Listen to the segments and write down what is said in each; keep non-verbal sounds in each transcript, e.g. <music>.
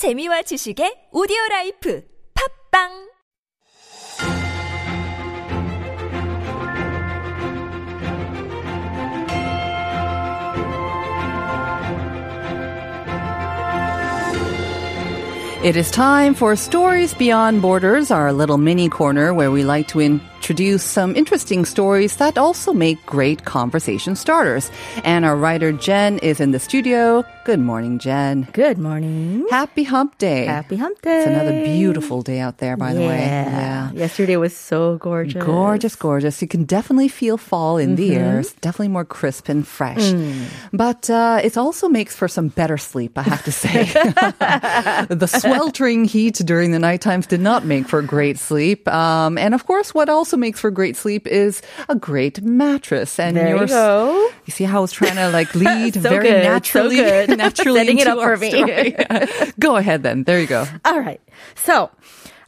재미와 지식의 오디오 라이프 팝빵 It is time for Stories Beyond Borders, our little mini corner where we like to introduce some interesting stories that also make great conversation starters. And our writer Jen is in the studio. Good morning, Jen. Good morning. Happy Hump Day. Happy Hump Day. It's another beautiful day out there, by the way. Yeah. Yesterday was so gorgeous. Gorgeous, gorgeous. You can definitely feel fall in the air. It's definitely more crisp and fresh. But uh, it also makes for some better sleep, I have to say. <laughs> the sweltering heat during the night times did not make for great sleep. Um, and of course, what also makes for great sleep is a great mattress. And There you go. You see how I was trying to like <laughs> lead So very good, so naturally, good. naturally <laughs> <laughs> Setting it up our for me. story. go ahead then. There you go. All right. So,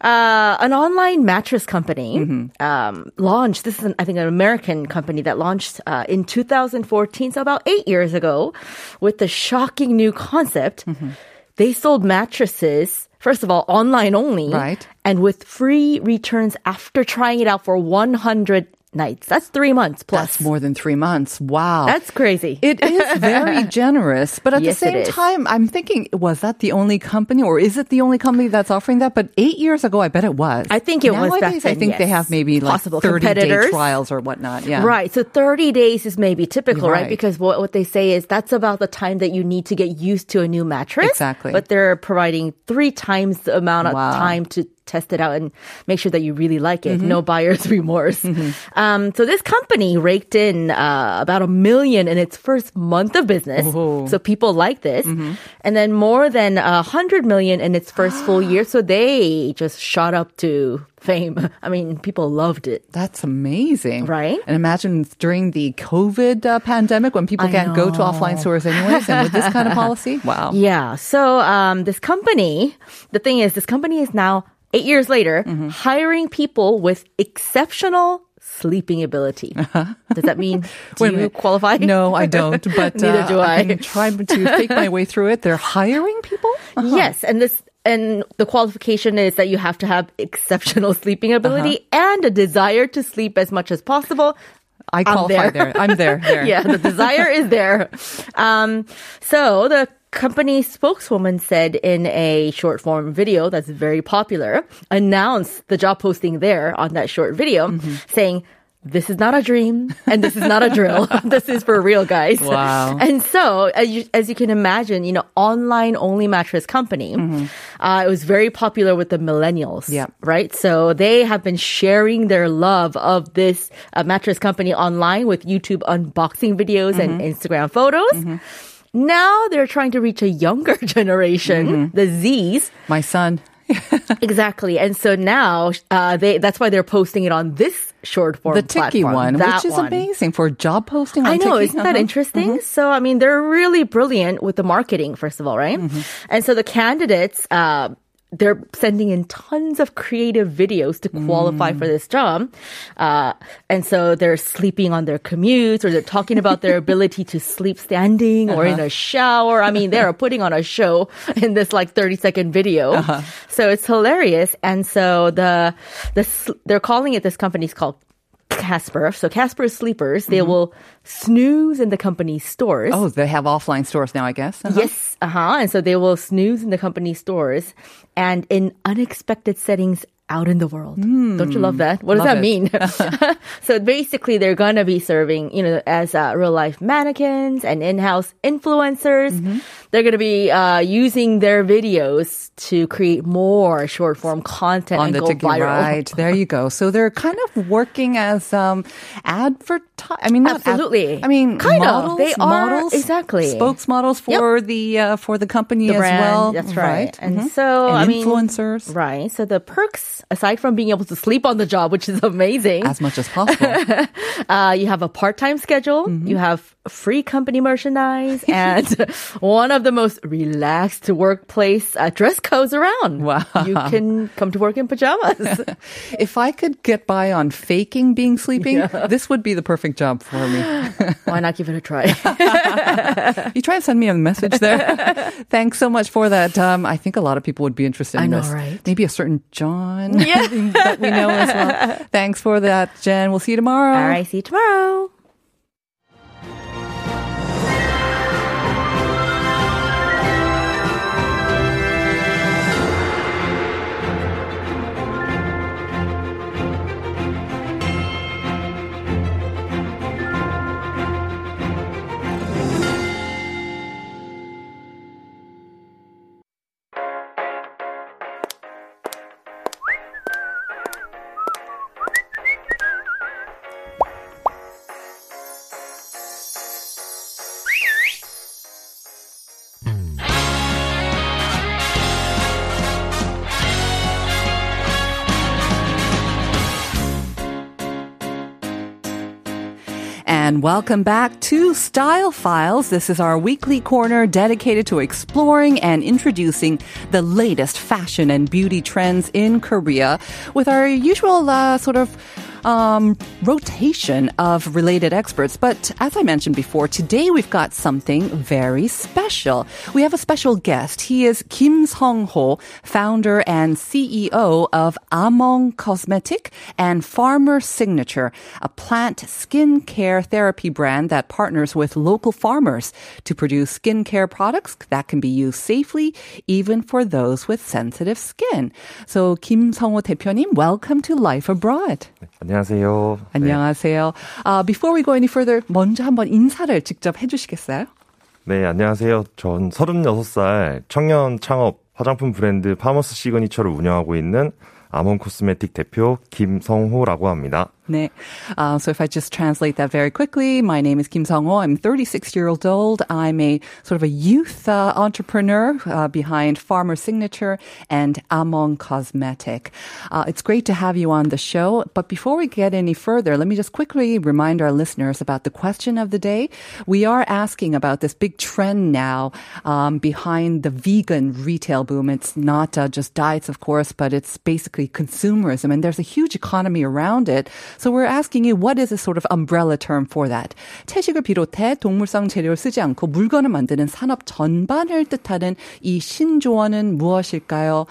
uh, an online mattress company Mm-hmm. um, launched. This is, an, I think, an American company that launched uh, in 2014, so about eight years ago, with the shocking new concept. Mm-hmm. They sold mattresses. First of all, online only, Right. And with free returns after trying it out for 100 nights. That's three months plus. That's more than three months. Wow. That's crazy. It is very <laughs> generous, but at Yes, the same time, I'm thinking, was that the only company, or is it the only company that's offering that? But eight years ago, I bet it was. I think it was back Nowadays, I then, think they have maybe like Possible 30 day trials or whatnot. Yeah, Right. So 30 days is maybe typical, right? Right. Because what, what they say is that's about the time that you need to get used to a new mattress. Exactly. But they're providing three times the amount of Wow. time to test it out and make sure that you really like Mm-hmm. it. No buyer's <laughs> remorse. Um, so this company raked in uh, about a million in its first month of business. Oh. So people like this. Mm-hmm. And then more than a hundred million in its first full <gasps> year. So they just shot up to fame. I mean, people loved it. That's amazing. Right? And imagine during the COVID uh, pandemic when people I can't go to offline stores anyways, and with this kind of <laughs> policy, wow. Yeah. So um, this company, the thing is, this company is now eight years later Mm-hmm. hiring people with exceptional sleeping ability. Does that mean <laughs> do you qualify? No, I don't. <laughs> But Neither uh, do I. can try to <laughs> fake my way through it. They're hiring people. Yes, and this and the qualification is that you have to have exceptional sleeping ability Uh-huh. and a desire to sleep as much as possible. I I'm qualify there. there. I'm there. There. yeah, the desire is there. Um, so the company spokeswoman said in a short form video that's very popular, announced the job posting there on that short video, Mm-hmm. saying, this is not a dream and this is not a drill. <laughs> <laughs> this is for real, guys. Wow. <laughs> And so, as you, as you can imagine, you know, online only mattress company, uh, it was very popular with the millennials. Mm-hmm. Right. So they have been sharing their love of this uh, mattress company online with YouTube unboxing videos and Mm-hmm. Instagram photos. Now they're trying to reach a younger <laughs> generation, Mm-hmm. the Zs. My son. <laughs> Exactly. And so now, uh, they, that's why they're posting it on this short form the Tiki platform. one, which is one. amazing for job posting. On I know, Tiki. isn't that Uh-huh. interesting? So, I mean, they're really brilliant with the marketing, first of all, right? Mm-hmm. And so the candidates, uh, they're sending in tons of creative videos to qualify Mm. for this job. Uh, and so they're sleeping on their commutes or they're talking about their <laughs> ability to sleep standing or Uh-huh. in a shower. I mean, they're putting on a show in this like 30 second video. Uh-huh. So it's hilarious. And so the, the, they're calling it, this company's called Casper. So Casper sleepers, they will snooze in the company's stores. Mm-hmm. Oh, they have offline stores now, I guess. Uh-huh. Yes, uh-huh. And so they will snooze in the company stores and in unexpected settings out in the world. Don't you love that? What does. Love that mean? <laughs> <laughs> so basically they're going to be serving, you know, as uh, real life mannequins and in-house influencers. Mm-hmm. They're going to be uh, using their videos to create more short form content on and the go viral. right? There you go. So they're kind of working as um, advertise. I mean, not ad- Absolutely. I mean, Kind of. They are- models, exactly. spokesmodels for the uh, for the company the as brand. well. That's right. And Mhm. so, And I mean, influencers Right. So the perks, aside from being able to sleep on the job, which is <laughs> amazing, as much as possible. <laughs> uh, you have a part-time schedule. Mm-hmm. You have free company merchandise and <laughs> one of the most relaxed workplace uh, dress codes around. Wow. You can come to work in pajamas. <laughs> if I could get by on faking being sleeping, this would be the perfect job for me. <gasps> Why not give it a try? <laughs> you try and send me a message there. Thanks so much for that. Um, I think a lot of people would be interested in I know, this. right? Maybe a certain John yeah. that we know as well. Thanks for that, Jen. We'll see you tomorrow. All right, see you tomorrow. And welcome back to Style Files. This is our weekly corner dedicated to exploring and introducing the latest fashion and beauty trends in Korea with our usual uh, sort of um, rotation of related experts. But as I mentioned before, today we've got something very special. We have a special guest. He is Kim Song Ho, founder and CEO of Among Cosmetic and Farmer Signature, a plant skincare therapy brand that partners with local farmers to produce skincare products that can be used safely, even for those with sensitive skin. So, Kim Song Ho 대표님, welcome to Life Abroad. 안녕하세요. 네. 안녕하세요. Uh, before we go any further, 먼저 한번 인사를 직접 해주시겠어요? 네, 안녕하세요. 전 36살 청년 창업 화장품 브랜드 파머스 시그니처를 운영하고 있는 아몬 코스메틱 대표 김성호라고 합니다. 네. Uh, so if I just translate that very quickly, my name is Kim Song-ho. I'm 36 years old. I'm a sort of a youth uh, entrepreneur uh, behind Farmer Signature and Amon Cosmetic. Uh, it's great to have you on the show. But before we get any further, let me just quickly remind our listeners about the question of the day. We are asking about this big trend now um, behind the vegan retail boom. It's not uh, just diets, of course, but it's basically consumerism. And there's a huge economy around it. So we're asking you, what is a sort of umbrella term for that? 채식을 비롯해 동물성 재료를 쓰지 않고 물건을 만드는 산업 전반을 뜻하는 이 신조어는 무엇일까요?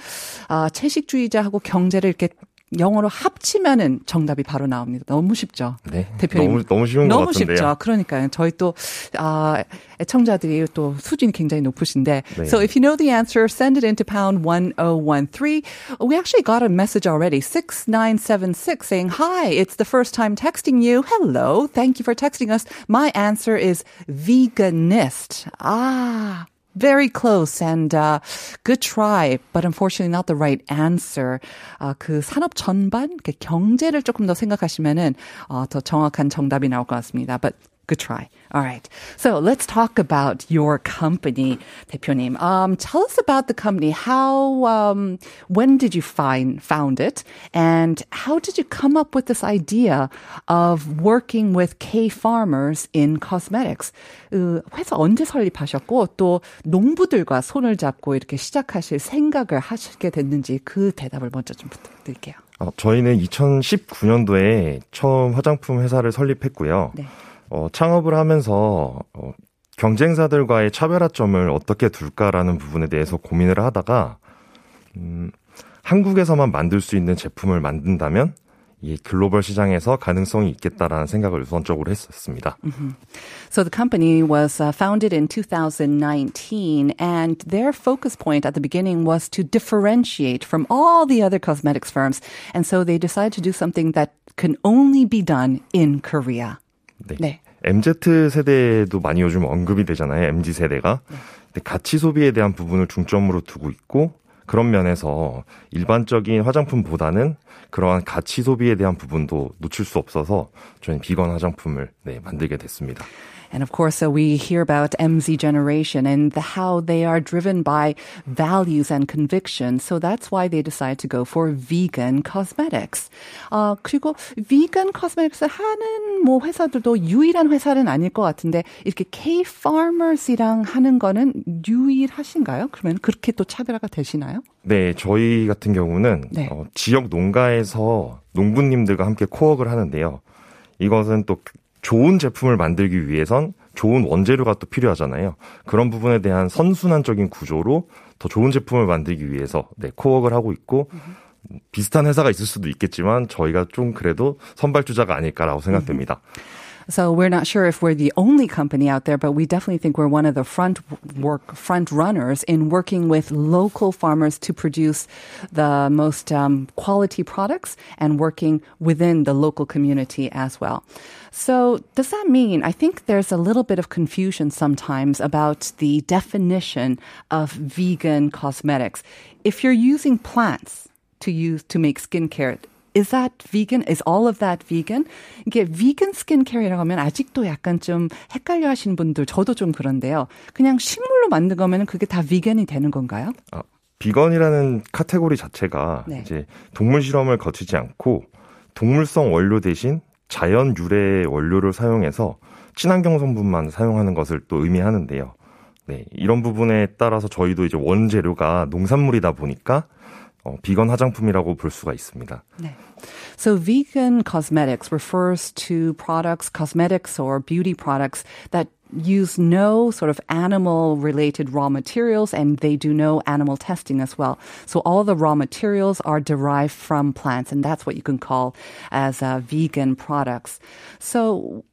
아, 채식주의자하고 경제를 이렇게 영어로 합치면은 정답이 바로 나옵니다. 너무 쉽죠? 네. 대표님. 너무, 너무 쉬운 너무 것 같은데요. 쉽죠. 그러니까요. 저희 또, 아, 애청자들이 또 수준이 굉장히 높으신데. 네. So if you know the answer, send it into pound 1013. We actually got a message already. 6976 saying, Hi, it's the first time texting you. Hello. Thank you for texting us. My answer is veganist. Ah. Very close and uh, good try, but unfortunately not the right answer. 아, 그 산업 전반, 그 경제를 조금 더 생각하시면은 어, 더 정확한 정답이 나올 것 같습니다. But good try. All right. So let's talk about your company, 대표님. Um, tell us about the company. How, um, when did you find, found it? And how did you come up with this idea of working with K farmers in cosmetics? 그 회사 언제 설립하셨고 또 농부들과 손을 잡고 이렇게 시작하실 생각을 하시게 됐는지 그 대답을 먼저 좀 부탁드릴게요. 어, 저희는 2019년도에 처음 화장품 회사를 설립했고요. 네. 어, 창업을 하면서 어, 경쟁사들과의 차별화점을 어떻게 둘까라는 부분에 대해서 고민을 하다가 음, 한국에서만 만들 수 있는 제품을 만든다면 이 글로벌 시장에서 가능성이 있겠다라는 생각을 우선적으로 했었습니다. So the company was uh, founded in 2019, and their focus point at the beginning was to differentiate from all the other cosmetics firms. And so they decided to do something that can only be done in Korea. 네. 네. MZ 세대도 많이 요즘 언급이 되잖아요. MZ 세대가. 근데 가치 소비에 대한 부분을 중점으로 두고 있고 그런 면에서 일반적인 화장품보다는 그러한 가치 소비에 대한 부분도 놓칠 수 없어서 저희는 비건 화장품을 네, 만들게 됐습니다. And of course, so we hear about MZ generation and the, how they are driven by values and convictions. So that's why they decide to go for vegan cosmetics. 어, 그리고 vegan cosmetics 하는 뭐 회사들도 유일한 회사는 아닐 것 같은데 이렇게 K farmers이랑 하는 거는 유일하신가요? 그러면 그렇게 또 차별화가 되시나요? 네, 저희 같은 경우는 네. 어, 지역 농가에서 농부님들과 함께 코웍을 하는데요. 이것은 또 좋은 제품을 만들기 위해선 좋은 원재료가 또 필요하잖아요. 그런 부분에 대한 선순환적인 구조로 더 좋은 제품을 만들기 위해서 네, 코웍을 하고 있고 비슷한 회사가 있을 수도 있겠지만 저희가 좀 그래도 선발주자가 아닐까라고 생각됩니다. <laughs> So we're not sure if we're the only company out there, but we definitely think we're one of the front work front runners in working with local farmers to produce the most um, quality products and working within the local community as well. So does that mean? I think there's a little bit of confusion sometimes about the definition of vegan cosmetics. If you're using plants to use to make skincare. Is that vegan? Is all of that vegan? 이게 vegan skincare이라고 하면 아직도 약간 좀 헷갈려 하시는 분들, 저도 좀 그런데요. 그냥 식물로 만든 거면 그게 다 vegan이 되는 건가요? 아, 비건이라는 카테고리 자체가 네. 이제 동물 실험을 거치지 않고 동물성 원료 대신 자연 유래 원료를 사용해서 친환경 성분만 사용하는 것을 또 의미하는데요. 네, 이런 부분에 따라서 저희도 이제 원재료가 농산물이다 보니까 어, 비건 화장품이라고 볼 수가 있습니다. 네. So vegan cosmetics refers to products, cosmetics or beauty products that use no sort of animal related raw materials and they do no animal testing as well. So all the raw materials are derived from plants and that's what you can call as uh, vegan products. So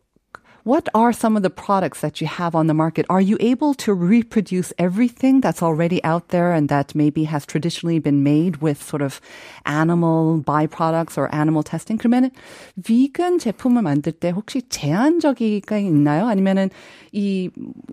what are some of the products that you have on the market? Are you able to reproduce everything that's already out there and that maybe has traditionally been made with sort of animal byproducts or animal testing? 그러면은 비건 제품을 만들 때 혹시 제한적이가 있나요? 아니면은 이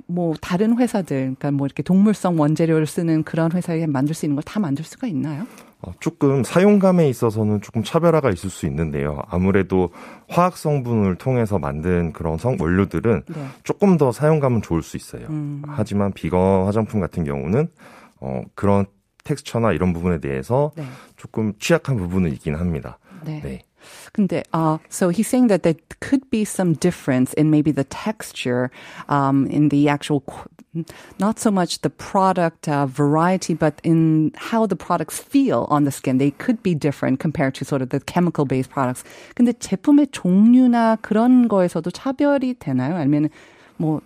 뭐 다른 회사들, 그러니까 뭐 이렇게 동물성 원재료를 쓰는 그런 회사에 만들 수 있는 걸 다 만들 수가 있나요? 어, 조금 사용감에 있어서는 조금 차별화가 있을 수 있는데요. 아무래도 화학 성분을 통해서 만든 그런 성 원료들은 네. 조금 더 사용감은 좋을 수 있어요. 하지만 비건 화장품 같은 경우는 어, 그런 텍스처나 이런 부분에 대해서 네. 조금 취약한 부분은 있긴 합니다. 네. 네. 근데, uh, so he's saying that there could be some difference in maybe the texture, um, in the actual, not so much the product uh, variety, but in how the products feel on the skin. They could be different compared to sort of the chemical-based products. 근데 제품의 종류나 그런 거에서도 차별이 되나요? 아니면 뭐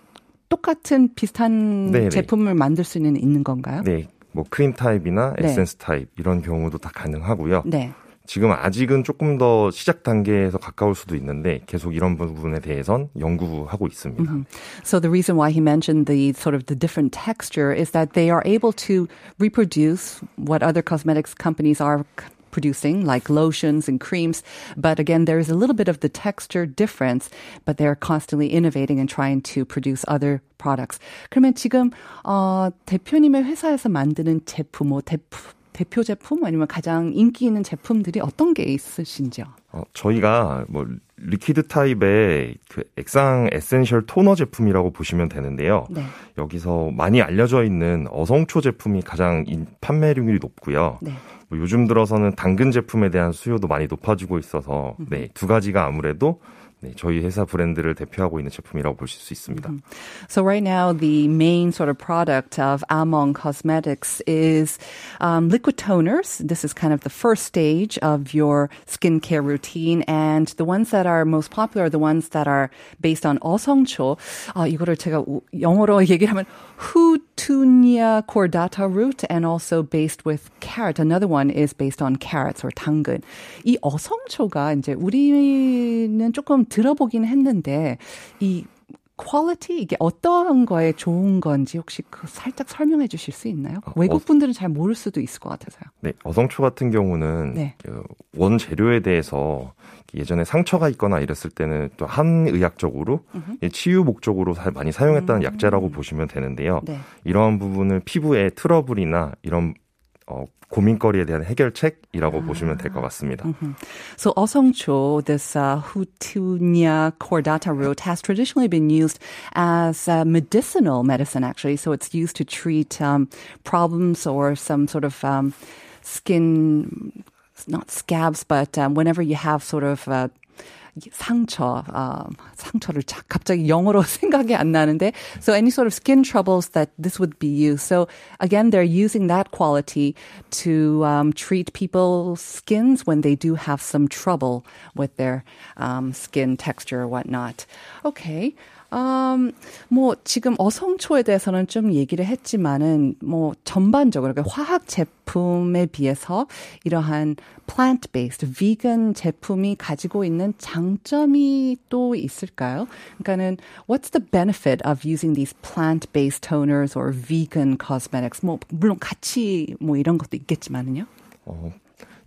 똑같은 비슷한 네네. 제품을 만들 수는 있는 건가요? 네. 뭐 크림 타입이나 네. 에센스 타입 이런 경우도 다 가능하고요. 네. 지금 아직은 조금 더 시작 단계에서 가까울 수도 있는데 계속 이런 부분에 대해선 연구하고 있습니다. So the reason why he mentioned the sort of the different texture is that they are able to reproduce what other cosmetics companies are producing, like lotions and creams. But again, there is a little bit of the texture difference, but they're constantly innovating and trying to produce other products. 그러면 지금 어, 대표님의 회사에서 만드는 제품, 뭐 대표, 대표 제품 아니면 가장 인기 있는 제품들이 어떤 게 있으신지요? 어, 저희가 뭐 liquid 타입의 그 액상 essential 토너 제품이라고 보시면 되는데요. 네. 여기서 많이 알려져 있는 어성초 제품이 가장 인- 판매량이 높고요. 네. 뭐 요즘 들어서는 당근 제품에 대한 수요도 많이 높아지고 있어서 네, 두 가지가 아무래도 네, 저희 회사 브랜드를 대표하고 있는 제품이라고 보실 수 있습니다. So right now, the main sort of product of Among Cosmetics is um, liquid toners. This is kind of the first stage of your skincare routine, and the ones that are most popular are the ones that are based on 어성초. 아, 이거를 제가 우- 영어로 <laughs> 얘기하면 Houtunia cordata root, and also based with carrot. Another one is based on carrots or 당근. 이 어성초가 이제 우리는 조금 들어보긴 했는데 이 퀄리티 이게 어떠한 거에 좋은 건지 혹시 그 살짝 설명해 주실 수 있나요? 외국 분들은 잘 모를 수도 있을 것 같아서요. 네, 어성초 같은 경우는 네. 그 원 재료에 대해서 예전에 상처가 있거나 이랬을 때는 또 한의학적으로 이 치유 목적으로 사- 많이 사용했다는 약재라고 보시면 되는데요. 네. 이러한 부분을 피부에 트러블이나 이런 어, 고민거리에 대한 해결책이라고 보시면 될 것 같습니다. So 어성초, this uh, Hutunia cordata root has traditionally been used as uh, medicinal medicine, actually. So it's used to treat um, problems or some sort of um, skin, not scabs, but um, whenever you have sort of uh, 상처, 어, 상처를 자, 갑자기 영어로 <laughs> 생각이 안 나는데, so any sort of skin troubles that this would be used. So again, they're using that quality to um, treat people's skins when they do have some trouble with their um, skin texture or whatnot. Okay. 음, 뭐 지금 어성초에 대해서는 좀 얘기를 했지만은 뭐 전반적으로 그러니까 화학 제품에 비해서 이러한 plant-based, vegan 제품이 가지고 있는 장점이 또 있을까요? 그러니까는 what's the benefit of using these plant-based toners or vegan cosmetics? 뭐 물론 같이 뭐 이런 것도 있겠지만은요. 어,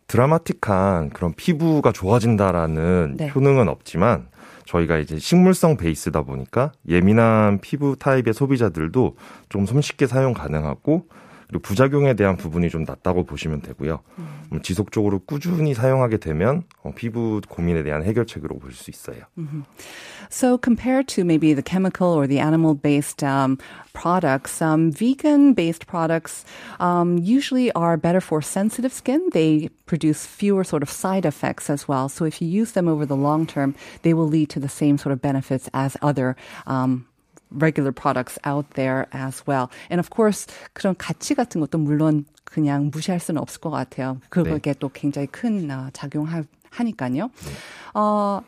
드라마틱한 그런 피부가 좋아진다라는 네. 효능은 없지만 저희가 이제 식물성 베이스다 보니까 예민한 피부 타입의 소비자들도 좀 손쉽게 사용 가능하고 그리고 부작용에 대한 부분이 좀 낮다고 보시면 되고요. 음, 지속적으로 꾸준히 사용하게 되면 어, 피부 고민에 대한 해결책으로 볼 수 있어요. So compared to maybe the chemical or the animal-based um, products, um, vegan-based products um, usually are better for sensitive skin. They produce fewer sort of side effects as well. So if you use them over the long term, they will lead to the same sort of benefits as other um, regular products out there as well. And of course, 그런 가치 같은 것도 물론 그냥 무시할 수는 없을 것 같아요. 그게 또 굉장히 큰 어, 작용하니까요. 어,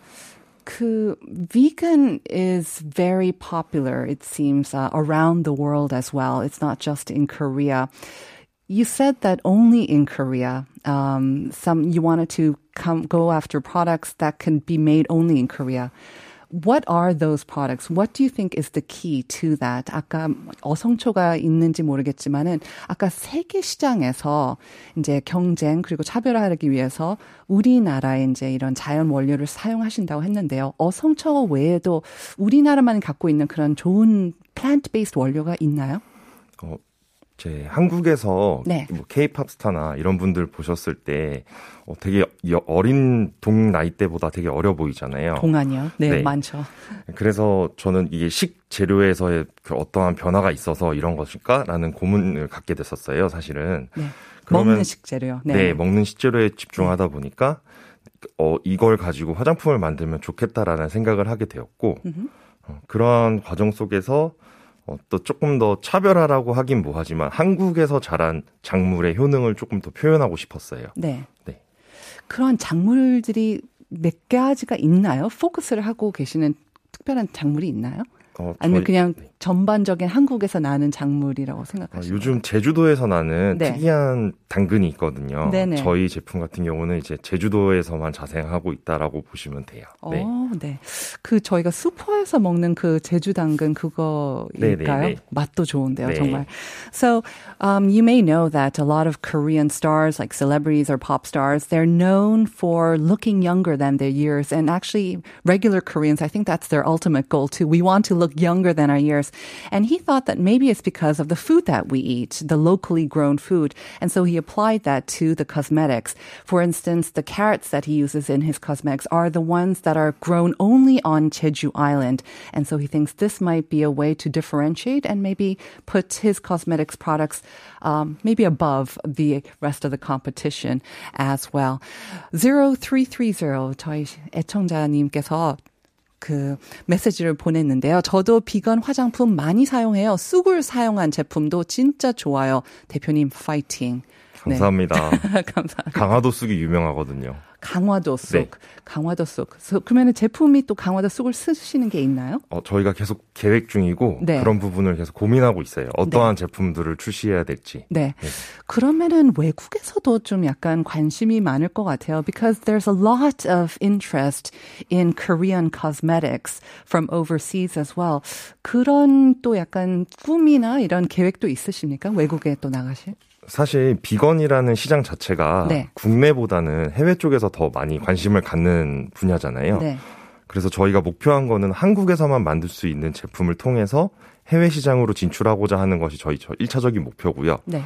그 vegan is very popular, it seems, uh, around the world as well. It's not just in Korea. You said that only in Korea, um, some you wanted to come go after products that can be made only in Korea. What are those products? What do you think is the key to that? 아까 어성초가 있는지 모르겠지만은 아까 세계 시장에서 이제 경쟁 그리고 차별화하기 위해서 우리나라의 이제 이런 자연 원료를 사용하신다고 했는데요. 어성초 외에도 우리나라만 갖고 있는 그런 좋은 plant-based 원료가 있나요? 어, 제 한국에서 네. 뭐 K-팝 스타나 이런 분들 보셨을 때 어, 되게 여- 어린 동 나이 때보다 되게 어려 보이잖아요. 동안이요? 네, 네. 많죠. 그래서 저는 이게 식 재료에서의 그 어떠한 변화가 있어서 이런 것일까라는 고민을 갖게 됐었어요, 사실은. 네. 그러면- 먹는 식재료요. 네. 먹는 식재료에 집중하다 보니까 어, 이걸 가지고 화장품을 만들면 좋겠다라는 생각을 하게 되었고 어, 그러한 과정 속에서 어, 또 조금 더 차별화라고 하긴 뭐하지만 한국에서 자란 작물의 효능을 조금 더 표현하고 싶었어요. 네. 네. 그런 작물들이 몇 가지가 있나요? 포커스를 하고 계시는 특별한 작물이 있나요? 어, 아니면 그냥 네. 전반적인 한국에서 나는 작물이라고 어, 생각하시나요? 요즘 제주도에서 나는 네. 특이한 당근이 있거든요. 네네. 저희 제품 같은 경우는 이제 제주도에서만 자생하고 있다라고 보시면 돼요. 네. 어, 네. 그 저희가 슈퍼에서 먹는 그 제주 당근 그거일까요? 네네네. 맛도 좋은데요, 네. 정말. So, um, you may know that a lot of Korean stars, like celebrities or pop stars, they're known for looking younger than their years. And actually, regular Koreans, I think that's their ultimate goal too. We want to look younger than our years. And he thought that maybe it's because of the food that we eat, the locally grown food. And so he applied that to the cosmetics. For instance, the carrots that he uses in his cosmetics are the ones that are grown only on Jeju Island. And so he thinks this might be a way to differentiate and maybe put his cosmetics products um, maybe above the rest of the competition as well. 0330 저희 애청자님께서 그 메시지를 보냈는데요. 저도 비건 화장품 많이 사용해요. 쑥을 사용한 제품도 진짜 좋아요. 대표님 파이팅. 네. 감사합니다. <laughs> 감사합니다. 강화도 쑥이 유명하거든요. 강화도 쑥, 네. 강화도 쑥. 그러면 제품이 또 강화도 쑥을 쓰시는 게 있나요? 어, 저희가 계속 계획 중이고 네. 그런 부분을 계속 고민하고 있어요. 어떠한 제품들을 출시해야 될지. 네. 그러면은 외국에서도 좀 약간 관심이 많을 것 같아요. Because there's a lot of interest in Korean cosmetics from overseas as well. 그런 또 약간 꿈이나 이런 계획도 있으십니까? 외국에 또 나가실? 사실 비건이라는 시장 자체가 네. 국내보다는 해외 쪽에서 더 많이 관심을 갖는 분야잖아요. 네. 그래서 저희가 목표한 거는 한국에서만 만들 수 있는 제품을 통해서 해외 시장으로 진출하고자 하는 것이 저희 저 1차적인 목표고요. 네.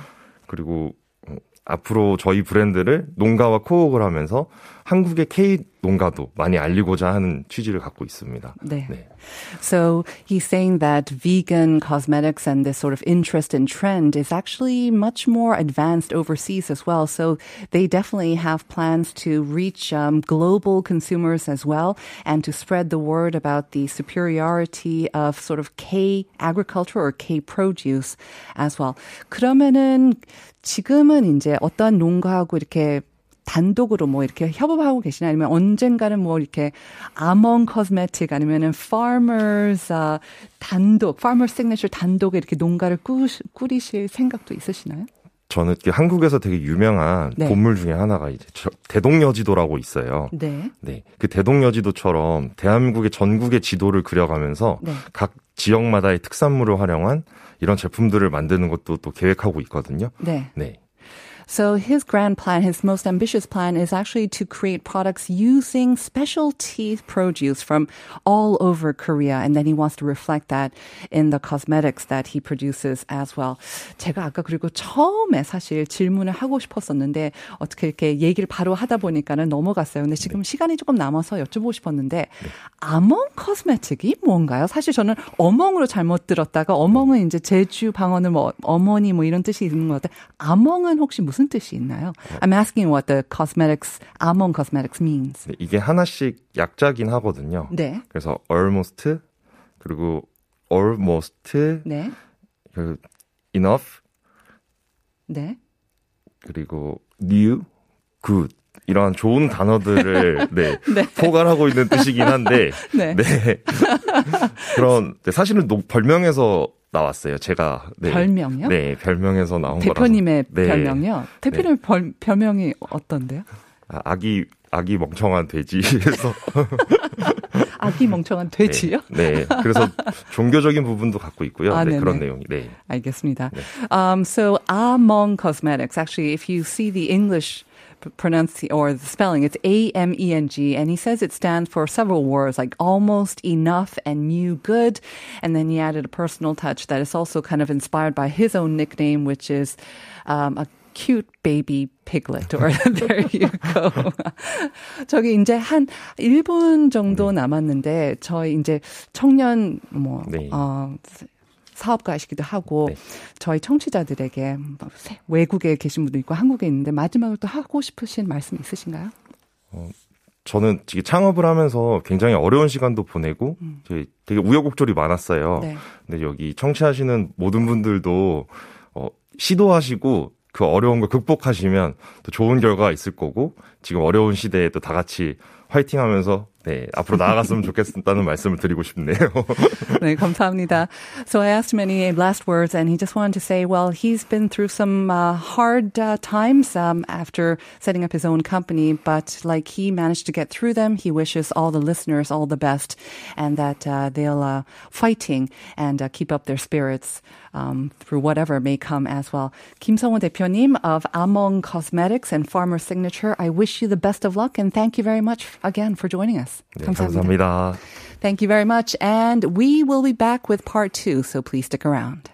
그리고 어, 앞으로 저희 브랜드를 농가와 코업을 하면서 한국의 K 농가도 많이 알리고자 하는 취지를 갖고 있습니다. 네. 네. So he's saying that vegan cosmetics and this sort of interest and trend is actually much more advanced overseas as well. So they definitely have plans to reach um, global consumers as well and to spread the word about the superiority of sort of K agriculture or K produce as well. 그러면은 지금은 이제 어떠한 농가하고 이렇게 단독으로 뭐 이렇게 협업하고 계시나 아니면 언젠가는 뭐 이렇게 아몬 코스메틱 아니면은 farmers 아, 단독 farmer signature 단독에 이렇게 농가를 꾸, 꾸리실 생각도 있으시나요? 저는 이렇게 한국에서 되게 유명한 네. 곤물 중에 하나가 이제 저- 대동여지도라고 있어요. 네. 네. 그 대동여지도처럼 대한민국의 전국의 지도를 그려가면서 네. 각 지역마다의 특산물을 활용한 이런 제품들을 만드는 것도 또 계획하고 있거든요. 네. 네. So his grand plan, his most ambitious plan is actually to create products using specialty produce from all over Korea. And then he wants to reflect that in the cosmetics that he produces as well. 제가 아까 그리고 처음에 사실 질문을 하고 싶었었는데 어떻게 이렇게 얘기를 바로 하다 보니까는 넘어갔어요. 근데 지금 시간이 조금 남아서 여쭤보고 싶었는데 아몽 코스메틱이 뭔가요? 사실 저는 어멍으로 잘못 들었다가 어멍은 이제 제주 방언을 뭐 어머니 뭐 이런 뜻이 있는 것 같아요. 아몽은 혹시 무슨 뜻이 있나요? I'm asking what the cosmetics, 아몽 cosmetics means. 네, 이게 하나씩 약자긴 하거든요. 네. 그래서 almost 그리고 almost 네. 그 enough 네. 그리고 new good 이러한 좋은 단어들을 <laughs> 네, 포괄하고 있는 뜻이긴 한데 네. <laughs> 그런 네, 사실은 노- 별명에서 나왔어요. 제가 네. 별명이요? 네, 별명에서 나온 대표님의 거라서. 네. 별명이요? 대표님 별, 별명이 어떤데요? 아, 아기 아기 멍청한 돼지에서 <laughs> <laughs> 아기 멍청한 돼지요? 네, 네. 그래서 종교적인 부분도 갖고 있고요. 아, 네, 네네. 그런 내용이. 네. 알겠습니다. Um, so Among Cosmetics, actually, if you see the English p- pronounce or the spelling, it's A M E N G, and he says it stands for several words like almost enough and new good, and then he added a personal touch that is also kind of inspired by his own nickname, which is um, a cute baby piglet or <laughs> there you go. 저기 이제 한 1분 정도 남았는데 저희 이제 청년 뭐 네. 어, 사업가이시기도 하고 네. 저희 청취자들에게 외국에 계신 분도 있고 한국에 있는데 마지막으로 또 하고 싶으신 말씀 있으신가요? 저는 지금 창업을 하면서 굉장히 어려운 시간도 보내고 되게, 되게 우여곡절이 많았어요. 네. 근데 여기 청취하시는 모든 분들도 어, 시도하시고 그 어려운 걸 극복하시면 또 좋은 결과가 있을 거고 지금 어려운 시대에 또 다 같이 화이팅 하면서 네 앞으로 나아갔으면 좋겠다는 말씀을 드리고 싶네요. 네, 감사합니다. So I asked him any last words, and he just wanted to say, well, he's been through some uh, hard uh, times um, after setting up his own company, but like he managed to get through them. He wishes all the listeners all the best, and that uh, they'll uh, fighting and uh, keep up their spirits um, through whatever may come as well. 김성호 대표님 of Among Cosmetics and Farmer Signature, I wish you the best of luck, and thank you very much again for joining us. 네, 감사합니다. Thank you very much. And we will be back with part two, so please stick around.